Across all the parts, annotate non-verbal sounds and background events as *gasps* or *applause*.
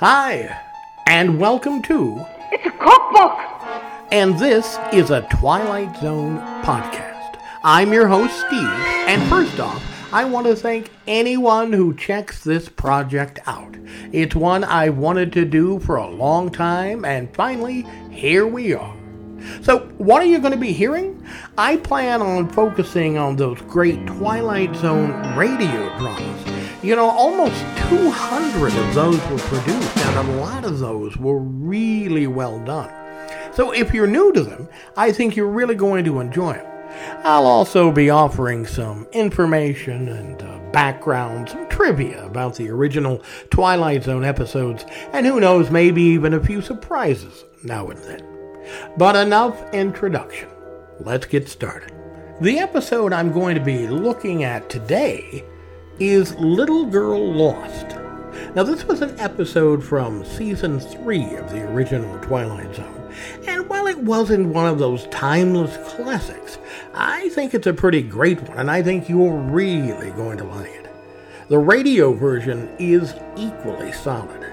Hi, and welcome to It's a cookbook. And this is a Twilight Zone podcast. I'm your host, Steve, and first off, I want to thank anyone who checks this project out. It's one I wanted to do for a long time, and finally, here we are. So, what are you going to be hearing? I plan on focusing on those great Twilight Zone radio dramas you know, almost 200 of those were produced, and a lot of those were really well done. So if you're new to them, I think you're really going to enjoy them. I'll also be offering some information and uh, background, some trivia about the original Twilight Zone episodes, and who knows, maybe even a few surprises now and then. But enough introduction. Let's get started. The episode I'm going to be looking at today is Little Girl Lost. Now, this was an episode from season three of the original Twilight Zone, and while it wasn't one of those timeless classics, I think it's a pretty great one, and I think you're really going to like it. The radio version is equally solid.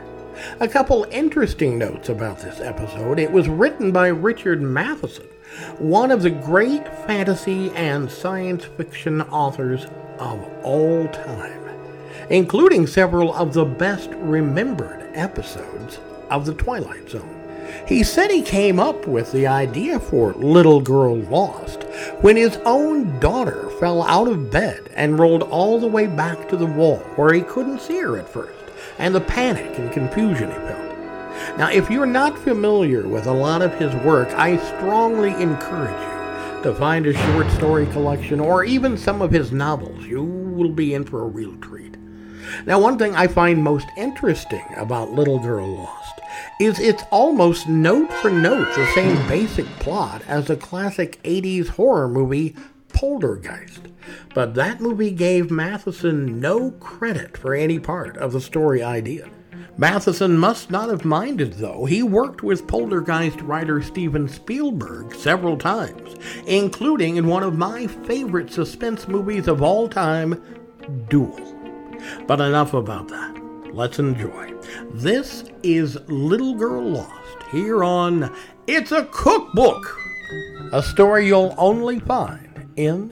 A couple interesting notes about this episode. It was written by Richard Matheson, one of the great fantasy and science fiction authors of all time, including several of the best remembered episodes of The Twilight Zone. He said he came up with the idea for Little Girl Lost when his own daughter fell out of bed and rolled all the way back to the wall where he couldn't see her at first, and the panic and confusion he felt. Now, if you're not familiar with a lot of his work, I strongly encourage you to find a short story collection or even some of his novels, you will be in for a real treat. Now, one thing I find most interesting about Little Girl Lost is it's almost note for note the same basic plot as the classic 80s horror movie Poltergeist. But that movie gave Matheson no credit for any part of the story idea. Matheson must not have minded, though. He worked with Poltergeist writer Steven Spielberg several times, including in one of my favorite suspense movies of all time, Duel. But enough about that. Let's enjoy. This is Little Girl Lost here on It's a Cookbook, a story you'll only find in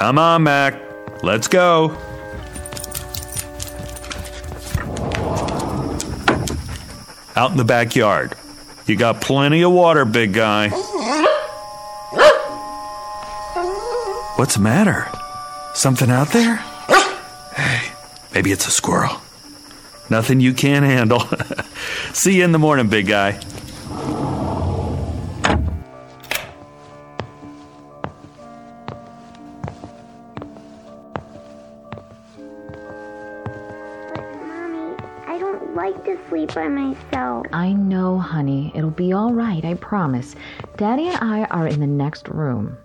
Come on, Mac. Let's go. Out in the backyard. You got plenty of water, big guy. What's the matter? Something out there? Hey, maybe it's a squirrel. Nothing you can't handle. *laughs* See you in the morning, big guy. By myself. I know, honey. It'll be all right, I promise. Daddy and I are in the next room.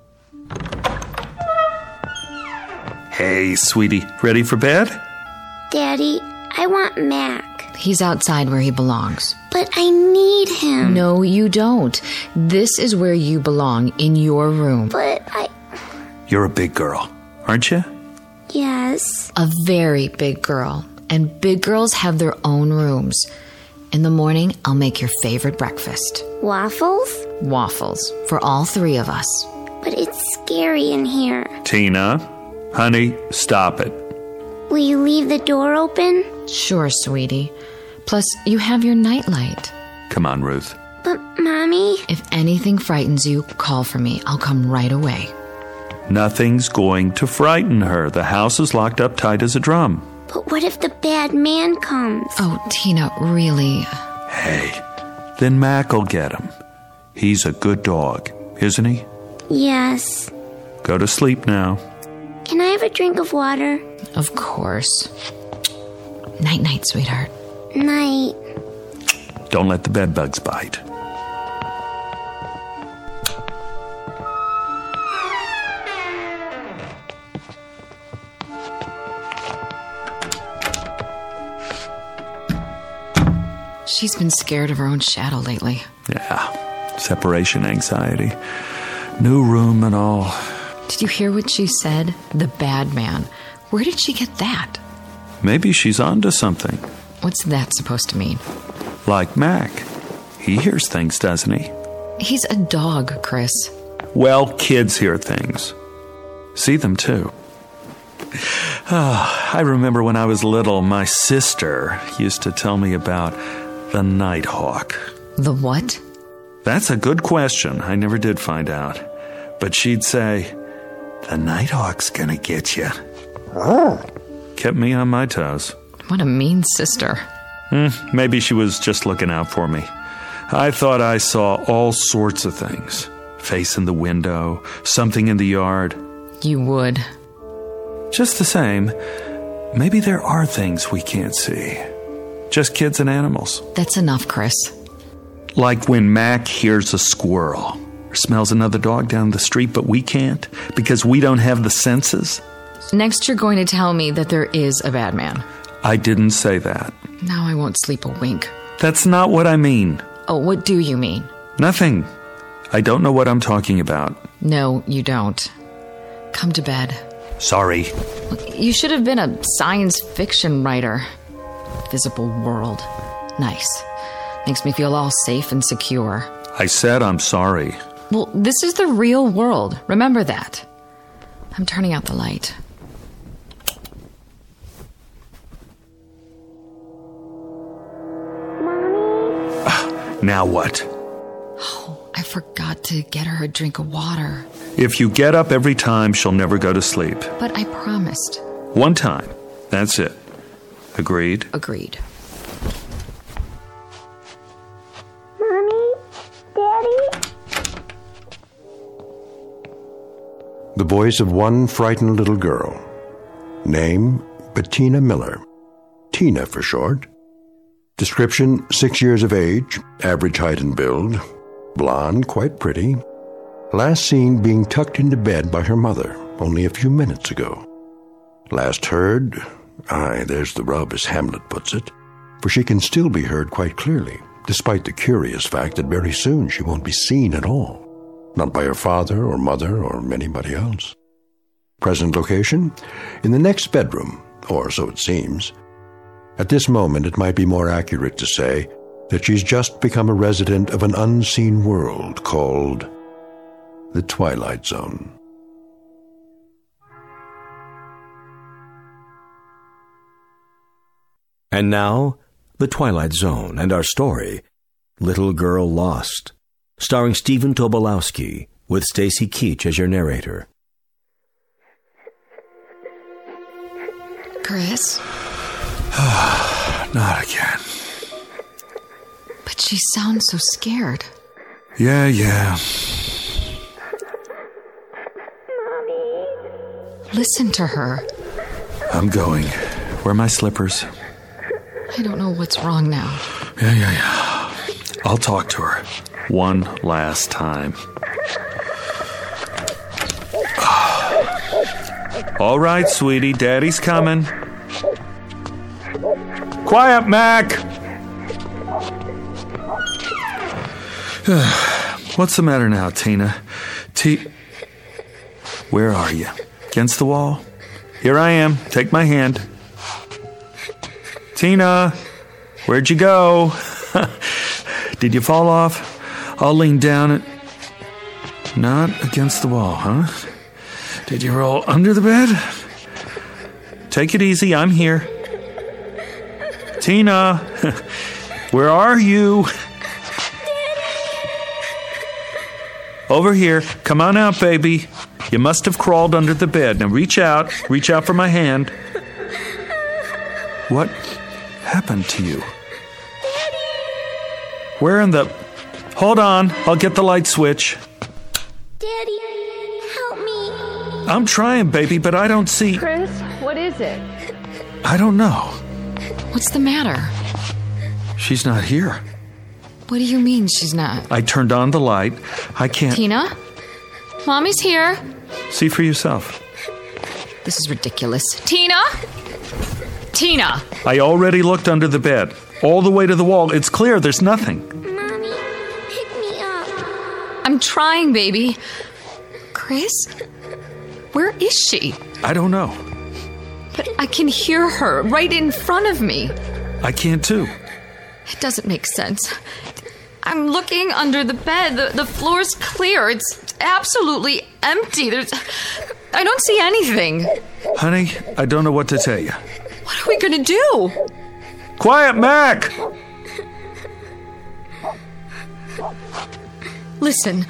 Hey, sweetie, ready for bed? Daddy, I want Mac. He's outside where he belongs. But I need him. No, you don't. This is where you belong, in your room. But I. You're a big girl, aren't you? Yes. A very big girl and big girls have their own rooms. In the morning, I'll make your favorite breakfast waffles? Waffles for all three of us. But it's scary in here. Tina, honey, stop it. Will you leave the door open? Sure, sweetie. Plus, you have your nightlight. Come on, Ruth. But, Mommy. If anything frightens you, call for me. I'll come right away. Nothing's going to frighten her. The house is locked up tight as a drum. But what if the bad man comes? Oh, Tina, really? Hey, Then Mac'll get him. He's a good dog, isn't he? Yes. Go to sleep now. Can I have a drink of water? Of course. Night night, sweetheart. Night. Don't let the bedbugs bite. She's been scared of her own shadow lately. Yeah, separation anxiety. New room and all. Did you hear what she said? The bad man. Where did she get that? Maybe she's onto something. What's that supposed to mean? Like Mac. He hears things, doesn't he? He's a dog, Chris. Well, kids hear things. See them too. Ah, *sighs* I remember when I was little, my sister used to tell me about the nighthawk. The what? That's a good question. I never did find out. But she'd say, The nighthawk's gonna get you. Oh. Ah. Kept me on my toes. What a mean sister. Hmm, maybe she was just looking out for me. I thought I saw all sorts of things face in the window, something in the yard. You would. Just the same, maybe there are things we can't see. Just kids and animals. That's enough, Chris. Like when Mac hears a squirrel or smells another dog down the street, but we can't because we don't have the senses. Next, you're going to tell me that there is a bad man. I didn't say that. Now I won't sleep a wink. That's not what I mean. Oh, what do you mean? Nothing. I don't know what I'm talking about. No, you don't. Come to bed. Sorry. You should have been a science fiction writer. Visible world. Nice. Makes me feel all safe and secure. I said I'm sorry. Well, this is the real world. Remember that. I'm turning out the light. *sighs* Now what? Oh, I forgot to get her a drink of water, If you get up every time, she'll never go to sleep. but I promised. One time. That's it. Agreed? Agreed. Mommy? Daddy? The voice of one frightened little girl. Name Bettina Miller. Tina for short. Description six years of age, average height and build. Blonde, quite pretty. Last seen being tucked into bed by her mother only a few minutes ago. Last heard, aye, there's the rub as Hamlet puts it, for she can still be heard quite clearly, despite the curious fact that very soon she won't be seen at all not by her father or mother or anybody else. Present location? In the next bedroom, or so it seems. At this moment, it might be more accurate to say that she's just become a resident of an unseen world called the Twilight Zone. And now, The Twilight Zone and our story, Little Girl Lost, starring Stephen Tobolowsky with Stacy Keach as your narrator. Chris? *sighs* Not again. But she sounds so scared. Yeah, yeah. Mommy. Listen to her. I'm going. Where are my slippers? I don't know what's wrong now. Yeah, yeah, yeah. I'll talk to her. One last time. All right, sweetie. Daddy's coming. Quiet, Mac! *sighs* What's the matter now, Tina? T. Where are you? Against the wall? Here I am. Take my hand. Tina, where'd you go? *laughs* Did you fall off? I'll lean down and. Not against the wall, huh? Did you roll under the bed? Take it easy, I'm here. Tina, *laughs* where are you? Over here. Come on out, baby. You must have crawled under the bed. Now reach out. Reach out for my hand. What happened to you? Where in the. Hold on, I'll get the light switch. Daddy, help me. I'm trying, baby, but I don't see. Chris, what is it? I don't know. What's the matter? She's not here. What do you mean she's not? I turned on the light. I can't. Tina? Mommy's here. See for yourself. This is ridiculous. Tina? Tina! I already looked under the bed. All the way to the wall. It's clear there's nothing. Mommy, pick me up. I'm trying, baby. Chris? Where is she? I don't know. But I can hear her right in front of me. I can't too. It doesn't make sense. I'm looking under the bed. The, the floor's clear. It's absolutely empty. There's. I don't see anything. Honey, I don't know what to tell you. What are we gonna do? Quiet, Mac! Listen,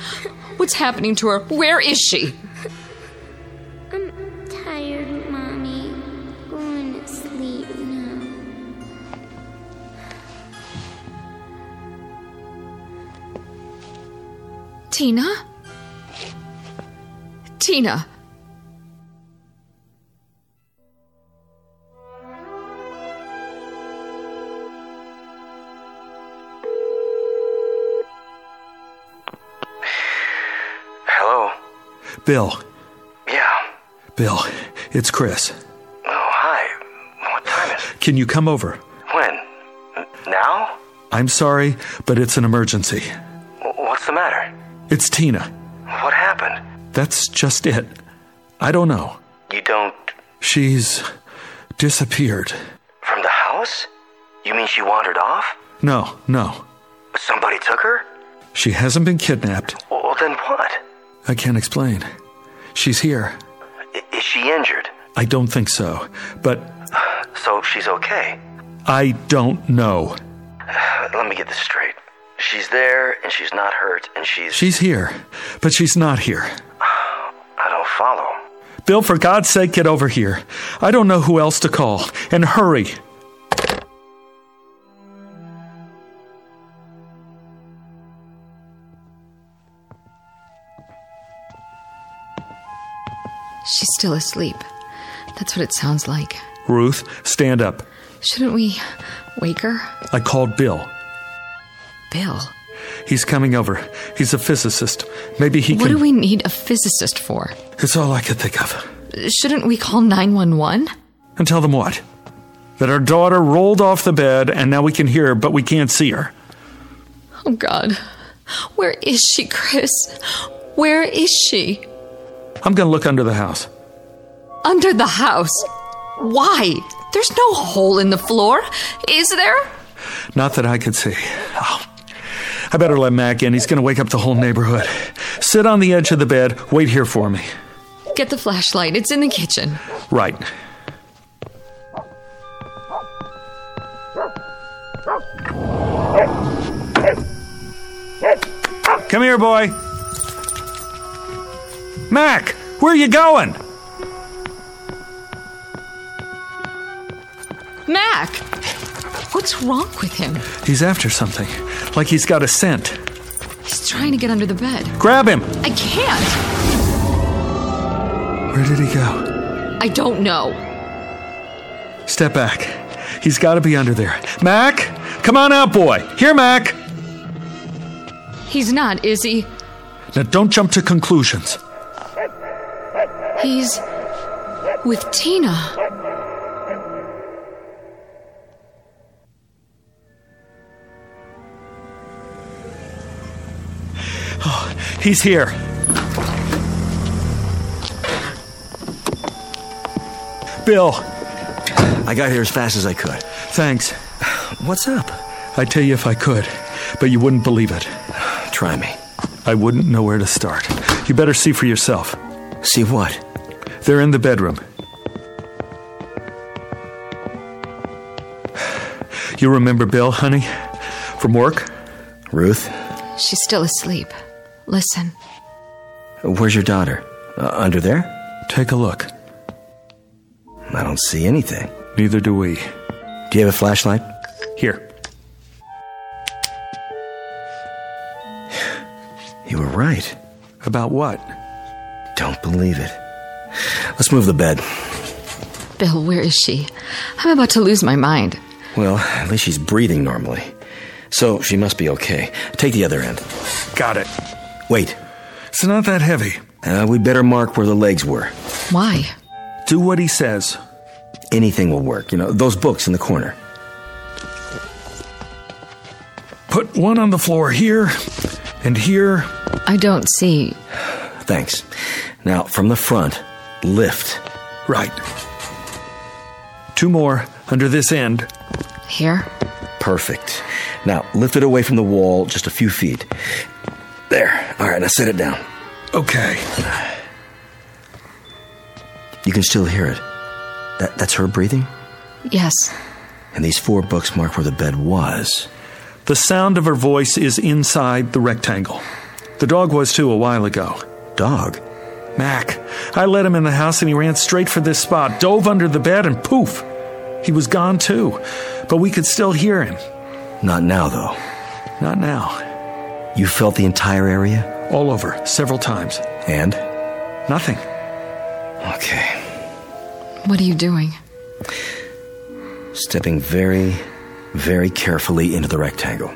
what's happening to her? Where is she? I'm tired, Mommy. Going to sleep now. Tina? Tina. Bill. Yeah. Bill, it's Chris. Oh, hi. What time is it? Can you come over? When? Now? I'm sorry, but it's an emergency. What's the matter? It's Tina. What happened? That's just it. I don't know. You don't. She's disappeared. From the house? You mean she wandered off? No, no. Somebody took her? She hasn't been kidnapped. Well, then what? I can't explain. She's here. Is she injured? I don't think so. But So she's okay. I don't know. *sighs* Let me get this straight. She's there and she's not hurt and she's. She's here, but she's not here. *sighs* I don't follow. Bill, for God's sake, get over here. I don't know who else to call. And hurry. She's still asleep. That's what it sounds like. Ruth, stand up. Shouldn't we wake her? I called Bill. Bill. He's coming over. He's a physicist. Maybe he can What can. do we need a physicist for? It's all I could think of. Shouldn't we call 911? And tell them what? That our daughter rolled off the bed and now we can hear her, but we can't see her. Oh, God. Where is she, Chris? Where is she? I'm going to look under the house. Under the house. Why? There's no hole in the floor, is there? Not that I could see. Oh, I better let Mac in. He's going to wake up the whole neighborhood. Sit on the edge of the bed. Wait here for me. Get the flashlight. It's in the kitchen. Right. Come here, boy. Mac, where are you going? Mac! What's wrong with him? He's after something. Like he's got a scent. He's trying to get under the bed. Grab him. I can't! Where did he go? I don't know. Step back. He's got to be under there. Mac, come on out, boy. Here, Mac. He's not, is he? Now don't jump to conclusions. He's with Tina. Oh, He's here. Bill, I got here as fast as I could. thanks. What's up? I'd tell you if I could, but you wouldn't believe it. Try me. I wouldn't know where to start. You better see for yourself. See what? They're in the bedroom. You remember Bill, honey? From work? Ruth? She's still asleep. Listen. Where's your daughter? Uh, under there? Take a look. I don't see anything. Neither do we. Do you have a flashlight? Here. You were right. About what? Don't believe it. Let's move the bed. Bill, where is she? I'm about to lose my mind. Well, at least she's breathing normally. So she must be okay. Take the other end. Got it. Wait. It's not that heavy. Uh, we better mark where the legs were. Why? Do what he says. Anything will work. You know, those books in the corner. Put one on the floor here and here. I don't see. Thanks. Now, from the front, lift. Right. Two more under this end. Here? Perfect. Now, lift it away from the wall just a few feet. There. All right, now set it down. Okay. You can still hear it. That, that's her breathing? Yes. And these four books mark where the bed was. The sound of her voice is inside the rectangle. The dog was too a while ago. Dog? Mac. I let him in the house and he ran straight for this spot, dove under the bed, and poof! He was gone too. But we could still hear him. Not now, though. Not now. You felt the entire area? All over, several times. And? Nothing. Okay. What are you doing? Stepping very, very carefully into the rectangle.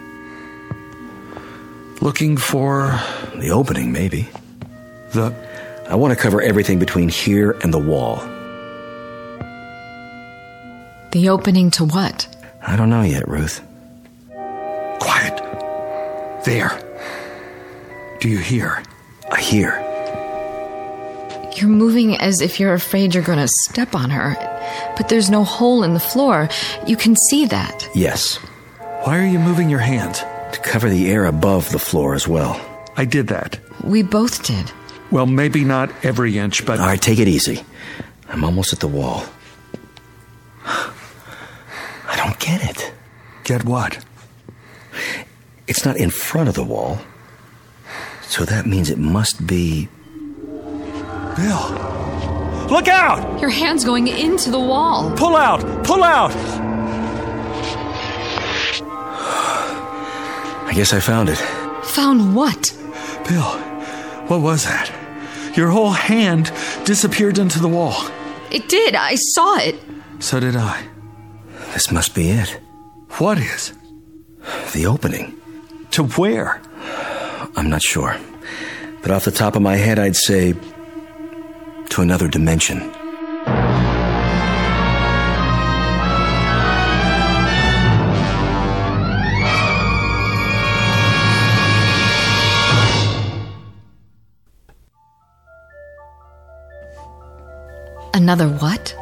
Looking for The opening, maybe. The. I want to cover everything between here and the wall. The opening to what? I don't know yet, Ruth. Quiet. There. Do you hear? I hear. You're moving as if you're afraid you're going to step on her. But there's no hole in the floor. You can see that. Yes. Why are you moving your hands? To cover the air above the floor as well. I did that. We both did. Well, maybe not every inch, but All right, take it easy. I'm almost at the wall. I don't get it. get what? It's not in front of the wall. So that means it must be. Bill. Look out! Your hand's going into the wall. Pull out! Pull out! I guess I found it. Found what? Bill, what was that? Your whole hand disappeared into the wall. It did. I saw it. So did I. This must be it. What is? The opening. To where? I'm not sure. But off the top of my head, I'd say. to another dimension. Another what?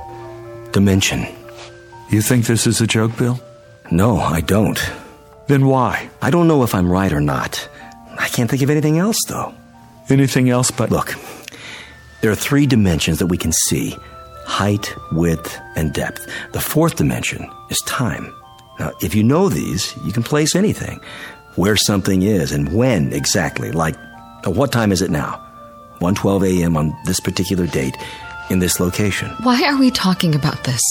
Dimension. You think this is a joke, Bill? No, I don't. Then why? I don't know if I'm right or not. I can't think of anything else, though. Anything else but. Look, there are three dimensions that we can see height, width, and depth. The fourth dimension is time. Now, if you know these, you can place anything where something is and when exactly. Like, uh, what time is it now? 1:12 a.m. on this particular date in this location. Why are we talking about this?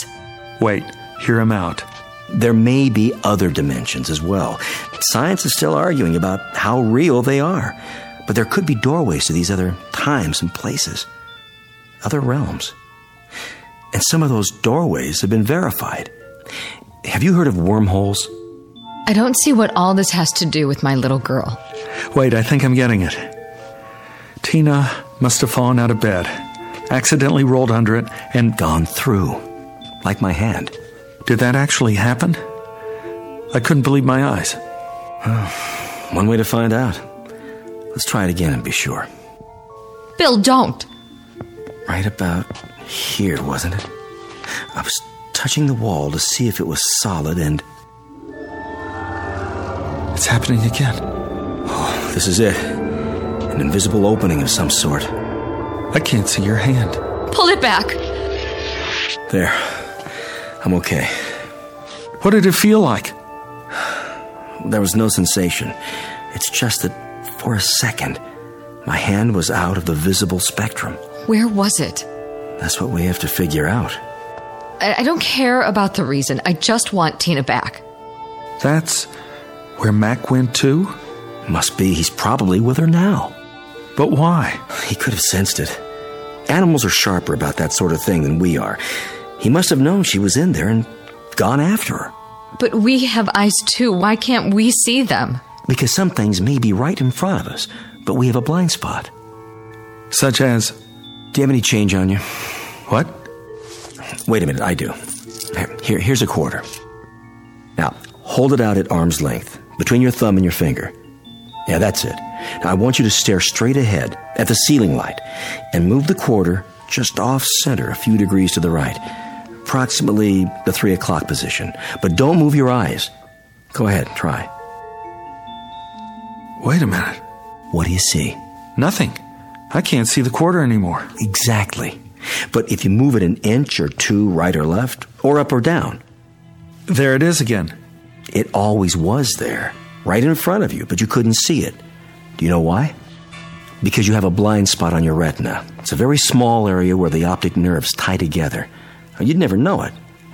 Wait, hear him out. There may be other dimensions as well. Science is still arguing about how real they are, but there could be doorways to these other times and places, other realms. And some of those doorways have been verified. Have you heard of wormholes? I don't see what all this has to do with my little girl. Wait, I think I'm getting it. Tina must have fallen out of bed, accidentally rolled under it, and Gone through, like my hand. did that actually happen? I couldn't believe my eyes. One way to find out. Let's try it again and be sure. Bill, don't. Right about here, wasn't it? I was touching the wall to see if it was solid, and It's happening again. Oh, this is it. An invisible opening of some sort. I can't see your hand. Pull it back. There. I'm okay. What did it feel like? There was no sensation. It's just that for a second, my hand was out of the visible spectrum. Where was it? That's what we have to figure out. I, I don't care about the reason. I just want Tina back. That's where Mac went too? Must be he's probably with her now. But why? He could have sensed it. Animals are sharper about that sort of thing than we are. He must have known she was in there and gone after her. But we have eyes too. Why can't we see them? Because some things may be right in front of us, but we have a blind spot. Such as. Do you have any change on you? What? Wait a minute, I do. Here, here's a quarter. Now, hold it out at arm's length, between your thumb and your finger. Yeah, that's it. Now, I want you to stare straight ahead at the ceiling light and move the quarter just off center a few degrees to the right, approximately the three o'clock position. But don't move your eyes. Go ahead, try. Wait a minute. What do you see? Nothing. I can't see the quarter anymore. Exactly. But if you move it an inch or two right or left, or up or down, There it is again. it always was there, right in front of you, but you couldn't see it. Do you know why? Because you have a blind spot on your retina. It's a very small area where the optic nerves tie together. You'd never know it.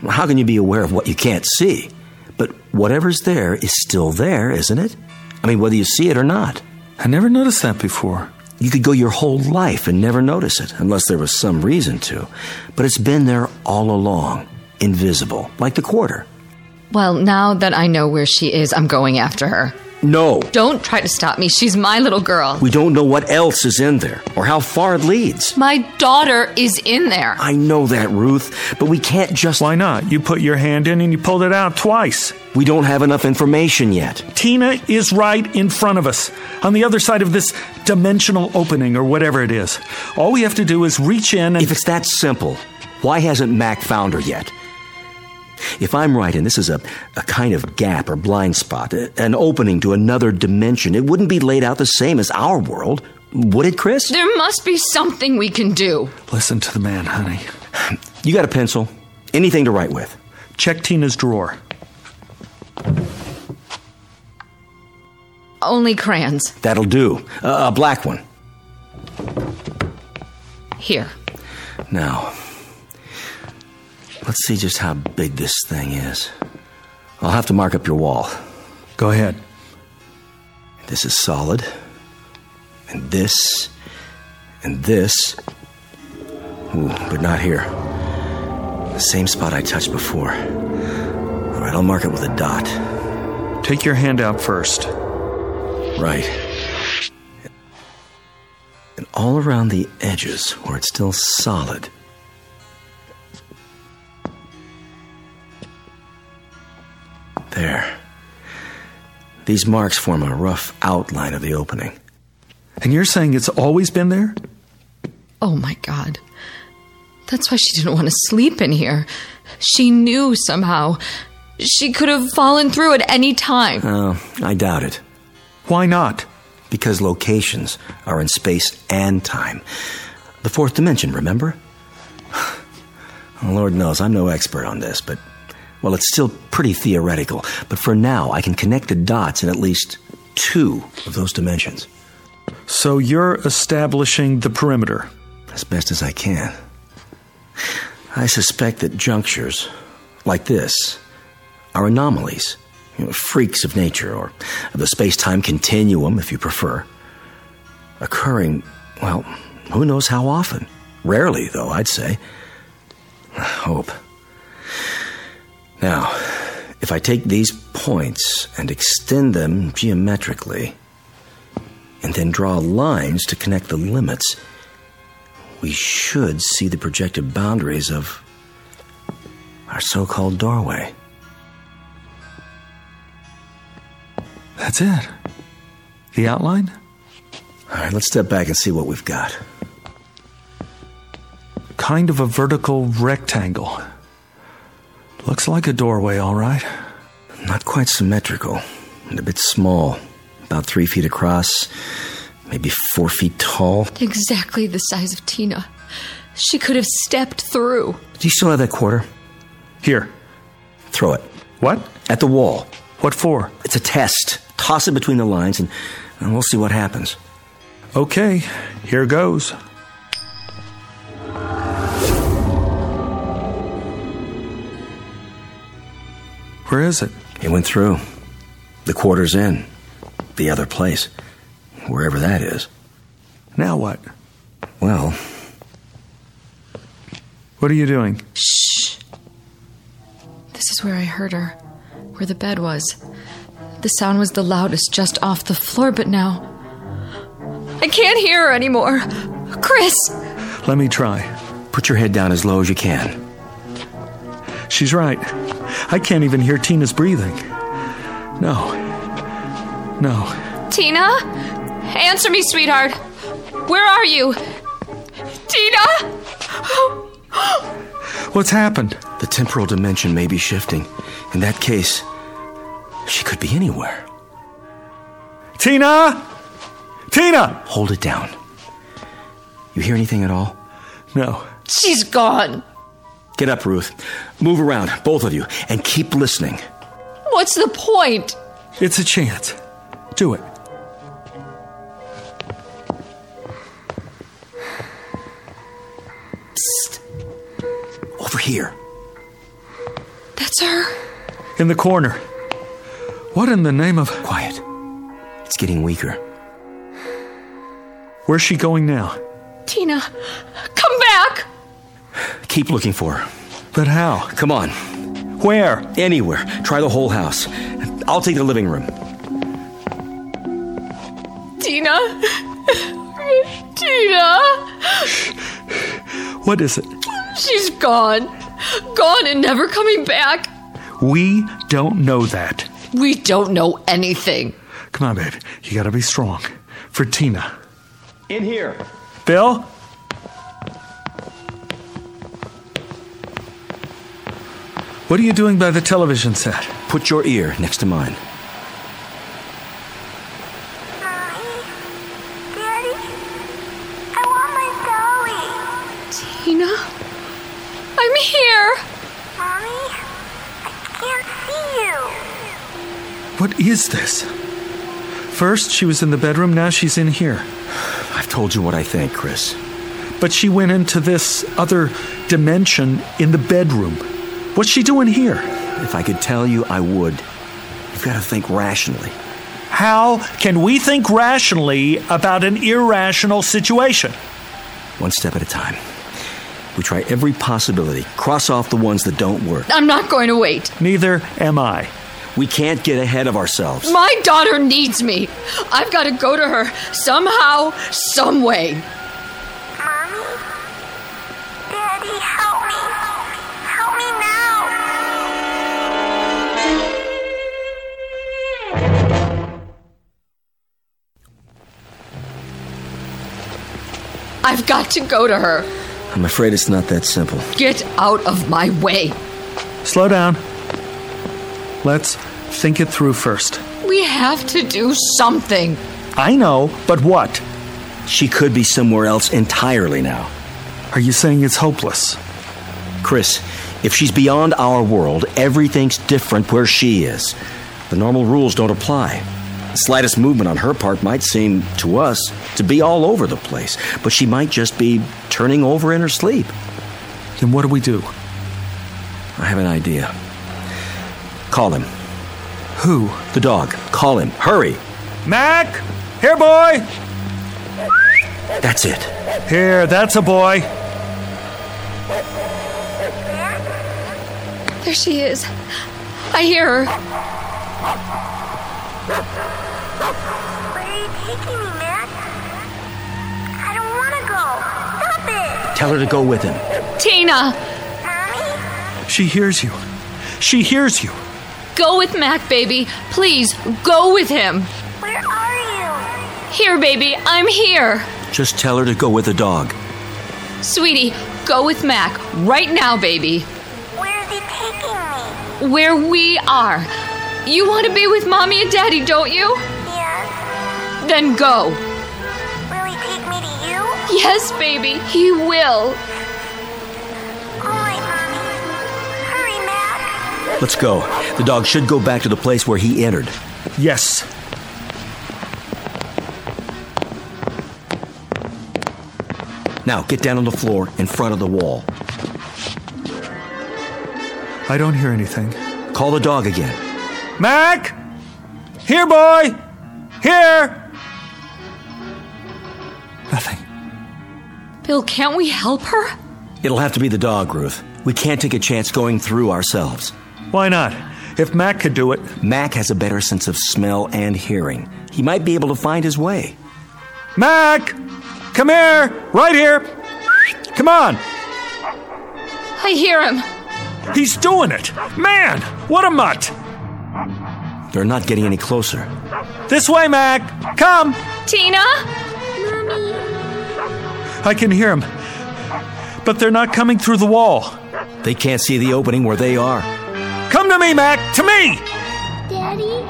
How can you be aware of what you can't see? But whatever's there is still there, isn't it? I mean, whether you see it or not. I never noticed that before. You could go your whole life and never notice it, unless there was some reason to. But it's been there all along, invisible, like the quarter. Well, now that I know where she is, I'm going after her. No, Don't try to stop me. She's my little girl. we don't know what else is in there, or how far it leads. My daughter is in there. I know that, Ruth, but we can't just. Why not? You put your hand in and you pulled it out twice. We don't have enough information yet. Tina is right in front of us, on the other side of this dimensional opening or whatever it is. All we have to do is reach in and. If it's that simple, why hasn't Mac found her yet? If I'm right, and this is a, a kind of gap or blind spot, an opening to another dimension, it wouldn't be laid out the same as our world, would it, Chris? There must be something we can do. Listen to the man, honey. You got a pencil? Anything to write with? Check Tina's drawer. Only crayons. That'll do. Uh, a black one. Here. Now, let's see just how big this thing is. I'll have to mark up your wall. Go ahead. This is solid. And this. And this. Ooh, but not here. The same spot I touched before. All right, I'll mark it with a dot. Take your hand out first. Right. And all around the edges where it's still solid. These marks form a rough outline of the opening. And you're saying it's always been there? Oh my God. That's why she didn't want to sleep in here. She knew somehow. She could have fallen through at any time. Oh, I doubt it. Why not? Because locations are in space and time. The fourth dimension, remember? *sighs* Lord knows I'm no expert on this, but, well, it's still pretty theoretical. But for now, I can connect the dots in at least two of those dimensions. So you're establishing the perimeter. As best as I can. I suspect that junctures like this are anomalies, you know, freaks of nature, or of the space time continuum, if you prefer. Occurring, well, who knows how often? Rarely, though, I'd say. I *sighs* hope. Now, if I take these points and extend them geometrically, and then draw lines to connect the limits, we should see the projected boundaries of our so called doorway. That's it. The outline? All right, let's step back and see what we've got. Kind of a vertical rectangle. Looks like a doorway, all right. Not quite symmetrical, and a bit small. About three feet across, maybe four feet tall. Exactly the size of Tina. She could have stepped through. Do you still have that quarter? Here. Throw it. What? At the wall. What for? It's a test. Toss it between the lines, and, and we'll see what happens. Okay, here goes. Where is it? It went through. The quarter's in. the other place, wherever that is. Now what? Well, What are you doing? Shh. This is where I heard her, where the bed was. The sound was the loudest just off the floor, but now. I can't hear her anymore. Chris! Let me try. put your head down as low as you can. She's right. I can't even hear Tina's breathing. No. No. Tina? Answer me, sweetheart. Where are you? Tina? What's happened? The temporal dimension may be shifting. In that case, she could be anywhere. Tina! Tina! Hold it down. You hear anything at all? No. She's gone. Get up, Ruth. Move around, both of you, and keep listening. What's the point? It's a chance. Do it. Over here. That's her. In the corner. What in the name of. Quiet. It's getting weaker. Where's she going now? Tina, come back! Keep looking for her. But how? Come on. Where? Anywhere. Try the whole house. I'll take the living room. Tina? Tina? What is it? She's gone. Gone and never coming back. We don't know that. We don't know anything. Come on, babe. You gotta be strong. For Tina. In here. Bill? What are you doing by the television set? Put your ear next to mine. Mommy? Daddy? I want my dolly. Tina? I'm here. Mommy? I can't see you. What is this? First, she was in the bedroom, now she's in here. I've told you what I think, Chris. But she went into this other dimension in the bedroom. What's she doing here? If I could tell you, I would. You've got to think rationally. How can we think rationally about an irrational situation? One step at a time. We try every possibility, cross off the ones that don't work. I'm not going to wait. Neither am I. We can't get ahead of ourselves. My daughter needs me. I've got to go to her somehow, some way. I've got to go to her. I'm afraid it's not that simple. Get out of my way. Slow down. Let's think it through first. We have to do something. I know, but what? She could be somewhere else entirely now. Are you saying it's hopeless? Chris, if she's beyond our world, everything's different where she is. The normal rules don't apply. The slightest movement on her part might seem, to us, to be all over the place, but she might just be turning over in her sleep. Then what do we do? I have an idea. Call him. Who? The dog. Call him. Hurry. Mac! Here, boy! That's it. Here, that's a boy. There she is. I hear her. Tell her to go with him. Tina, She hears you. She hears you. go with Mac, baby. Please, go with him. Where are you? Here, baby, I'm here. Just tell her to go with the dog. Sweetie, go with Mac right now, baby. Where is he taking me? Where we are. You want to be with mommy and daddy, don't you? Yes. Then go. *laughs* Yes, baby, he will. All right, Mommy. Hurry, Mac. Let's go. The dog should go back to the place where he entered. Yes. Now, get down on the floor in front of the wall. I don't hear anything. Call the dog again. Mac! Here, boy! Here! Bill, can't we help her? It'll have to be the dog, Ruth. We can't take a chance going through ourselves. Why not? If Mac could do it. Mac has a better sense of smell and hearing. He might be able to find his way. Mac! Come here! Right here! Come on! I hear him. He's doing it! Man! What a mutt! They're not getting any closer. This way, Mac! Come! Tina? Mommy. I can hear them. But they're not coming through the wall. They can't see the opening where they are. Come to me, Mac! To me! Daddy?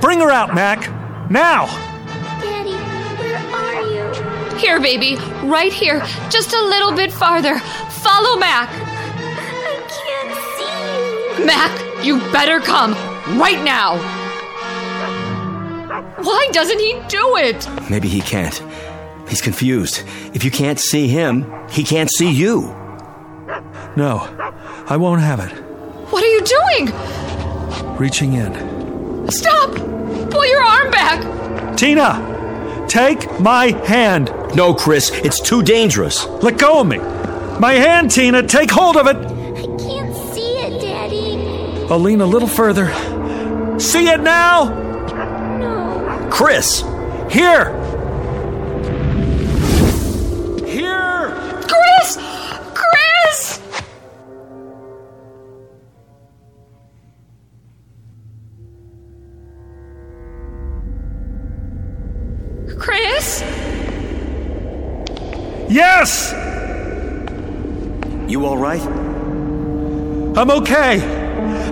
Bring her out, Mac! Now! Daddy, where are you? Here, baby. Right here. Just a little bit farther. Follow Mac. I can't see you. Mac, you better come. Right now. Why doesn't he do it? Maybe he can't. He's confused. If you can't see him, he can't see you. No, I won't have it. What are you doing? Reaching in. Stop! Pull your arm back. Tina! Take my hand! No, Chris, it's too dangerous. Let go of me! My hand, Tina! Take hold of it! I can't see it, Daddy. I'll lean a little further. See it now? No. Chris! Here! Here! I'm okay.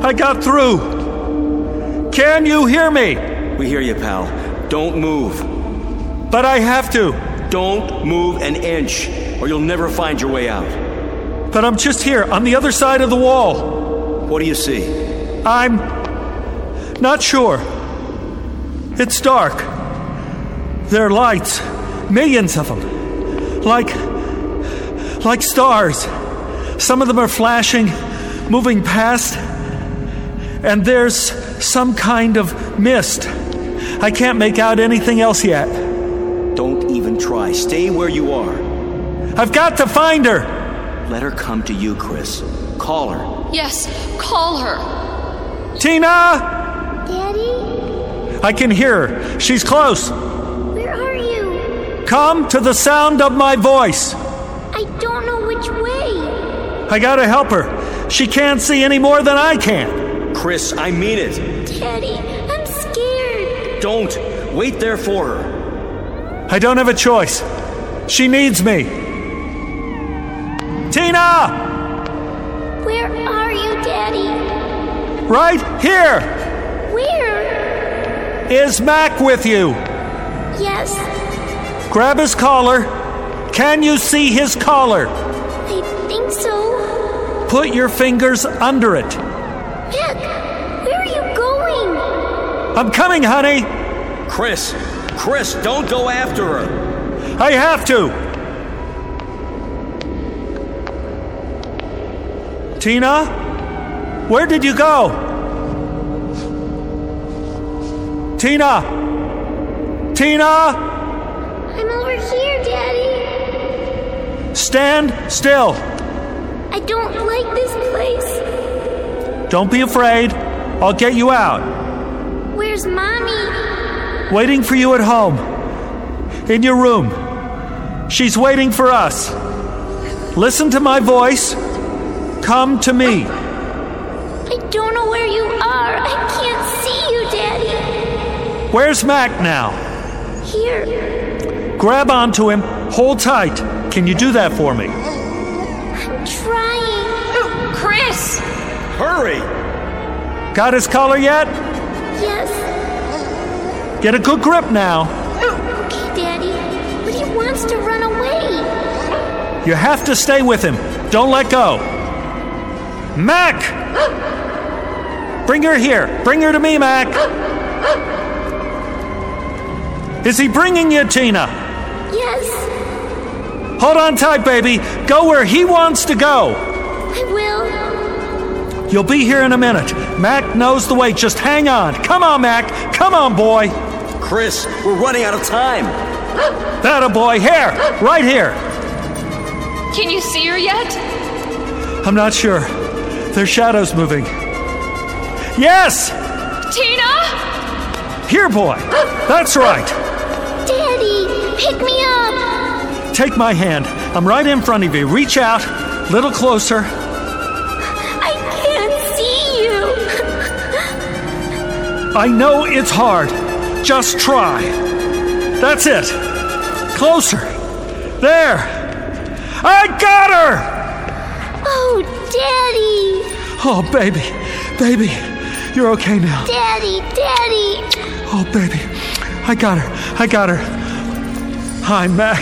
I got through. Can you hear me? We hear you, pal. Don't move. But I have to. Don't move an inch, or you'll never find your way out. But I'm just here, on the other side of the wall. What do you see? I'm not sure. It's dark. There are lights, millions of them. Like like stars. Some of them are flashing, moving past. And there's some kind of mist. I can't make out anything else yet. Don't even try. Stay where you are. I've got to find her. Let her come to you, Chris. Call her. Yes, call her. Tina! Daddy? I can hear her. She's close. Where are you? Come to the sound of my voice. I don't know which way. I gotta help her. She can't see any more than I can. Chris, I mean it. Daddy, I'm scared. Don't. Wait there for her. I don't have a choice. She needs me. Tina! Where are you, Daddy? Right here! Where? Is Mac with you? Yes, Grab his collar. Can you see his collar? I think so. Put your fingers under it. Mac, where are you going? I'm coming, honey. Chris! Chris, don't go after her. I have to. Tina? Where did you go? Tina! Tina! I'm over here, Daddy. Stand still. I don't like this place. Don't be afraid. I'll get you out. Where's Mommy? Waiting for you at home. In your room. She's waiting for us. Listen to my voice. Come to me. I don't know where you are. I can't see you, Daddy. Where's Mac now? Here. Grab onto him. Hold tight. Can you do that for me? Hurry! Got his collar yet? Yes. Get a good grip now. Okay, Daddy. But he wants to run away. You have to stay with him. Don't let go. Mac! Bring her here. Bring her to me, Mac. Is he bringing you, Tina? Yes, Hold on tight, baby. Go where he wants to go. I will. You'll be here in a minute. Mac knows the way. Just hang on. Come on, Mac. Come on, boy. Chris. We're running out of time. *gasps* That a boy. Here! Right here! Can you see her yet? I'm not sure. There's shadows moving. Yes! Tina? Here, boy. That's right. Daddy, pick me up. Take my hand. I'm right in front of you. Reach out. Little closer. I know it's hard. Just try. That's it. Closer. There. I got her! Oh, Daddy. Oh, baby. Baby. You're okay now. Daddy, Daddy. Oh, baby. I got her. I got her. Hi, Mac.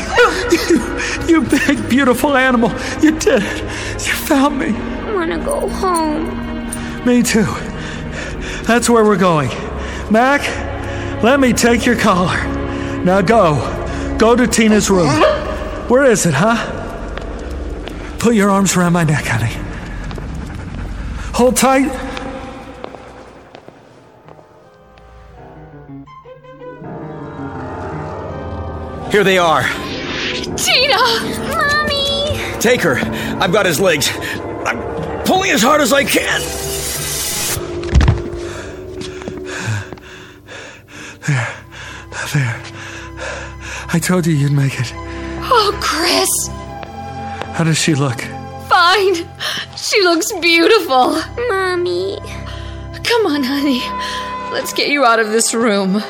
*laughs* you, you big, beautiful animal. You did it. You found me. I want to go home. Me too. That's where we're going. Mac, let me take your collar. Now go. Go to Tina's room. Where is it, huh? Put your arms around my neck, honey. Hold tight. Here they are. Tina! Mommy. Take her. I've got his legs. I'm pulling as hard as I can. There. I told you you'd make it. Oh, Chris! How does she look? Fine. She looks beautiful. Mommy. Come on, honey. Let's get you out of this room.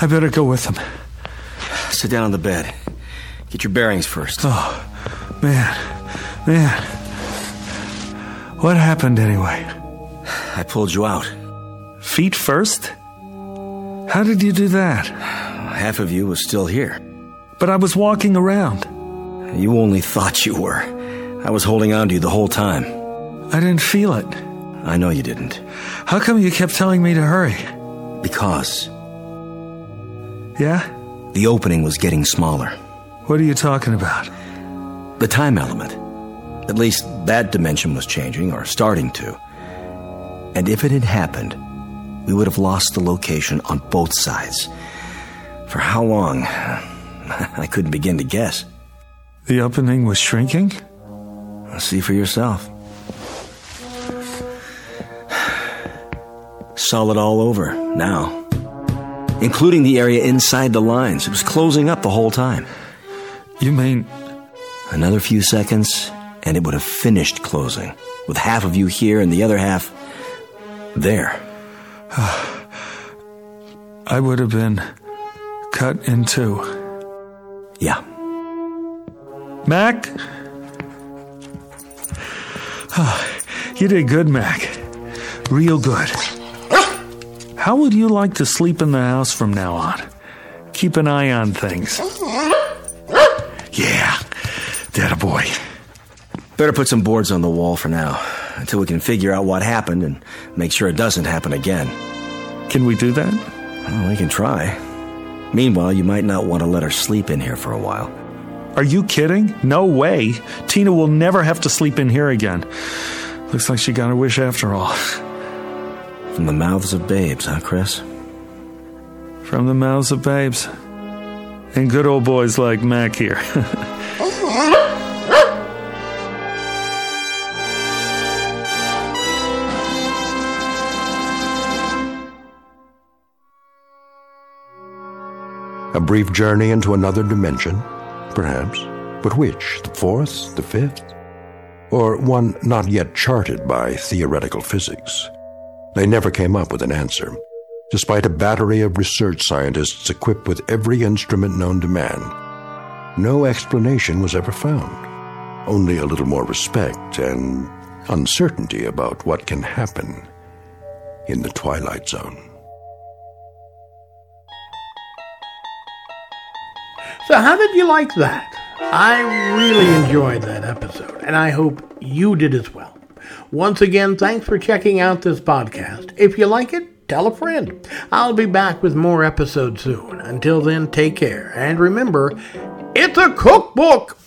I better go with them. Sit down on the bed. Get your bearings first. Oh, man. Man. What happened anyway? I pulled you out. Feet first? How did you do that? Half of you was still here. But I was walking around. You only thought you were. I was holding on to you the whole time. I didn't feel it. I know you didn't. How come you kept telling me to hurry? Because Yeah? the opening was getting smaller. What are you talking about? The time element. At least that dimension was changing, or starting to. And if it had happened, we would have lost the location on both sides. For how long? *laughs* I couldn't begin to guess. The opening was shrinking? See for yourself. *sighs* Solid all over, now. Including the area inside the lines. It was closing up the whole time. You mean Another few seconds, and it would have finished closing, with half of you here and the other half there. I would have been cut in two? Yeah. Mac? Ah, you did good, Mac. Real good. How would you like to sleep in the house from now on? Keep an eye on things. Yeah, that a boy. Better put some boards on the wall for now, until we can figure out what happened and make sure it doesn't happen again. Can we do that? Well, we can try. Meanwhile, you might not want to let her sleep in here for a while. Are you kidding? No way. Tina will never have to sleep in here again. Looks like she got her wish after all. From the mouths of babes, huh, Chris? From the mouths of babes. And good old boys like Mac here. *laughs* Oh, A brief journey into another dimension, perhaps. But which? The fourth? The fifth? Or one not yet charted by theoretical physics? They never came up with an answer, despite a battery of research scientists equipped with every instrument known to man. No explanation was ever found, only a little more respect and uncertainty about what can happen in the Twilight Zone. So, how did you like that? I really enjoyed that episode, and I hope you did as well. Once again, thanks for checking out this podcast. If you like it, tell a friend. I'll be back with more episodes soon. Until then, take care, and remember, it's a cookbook!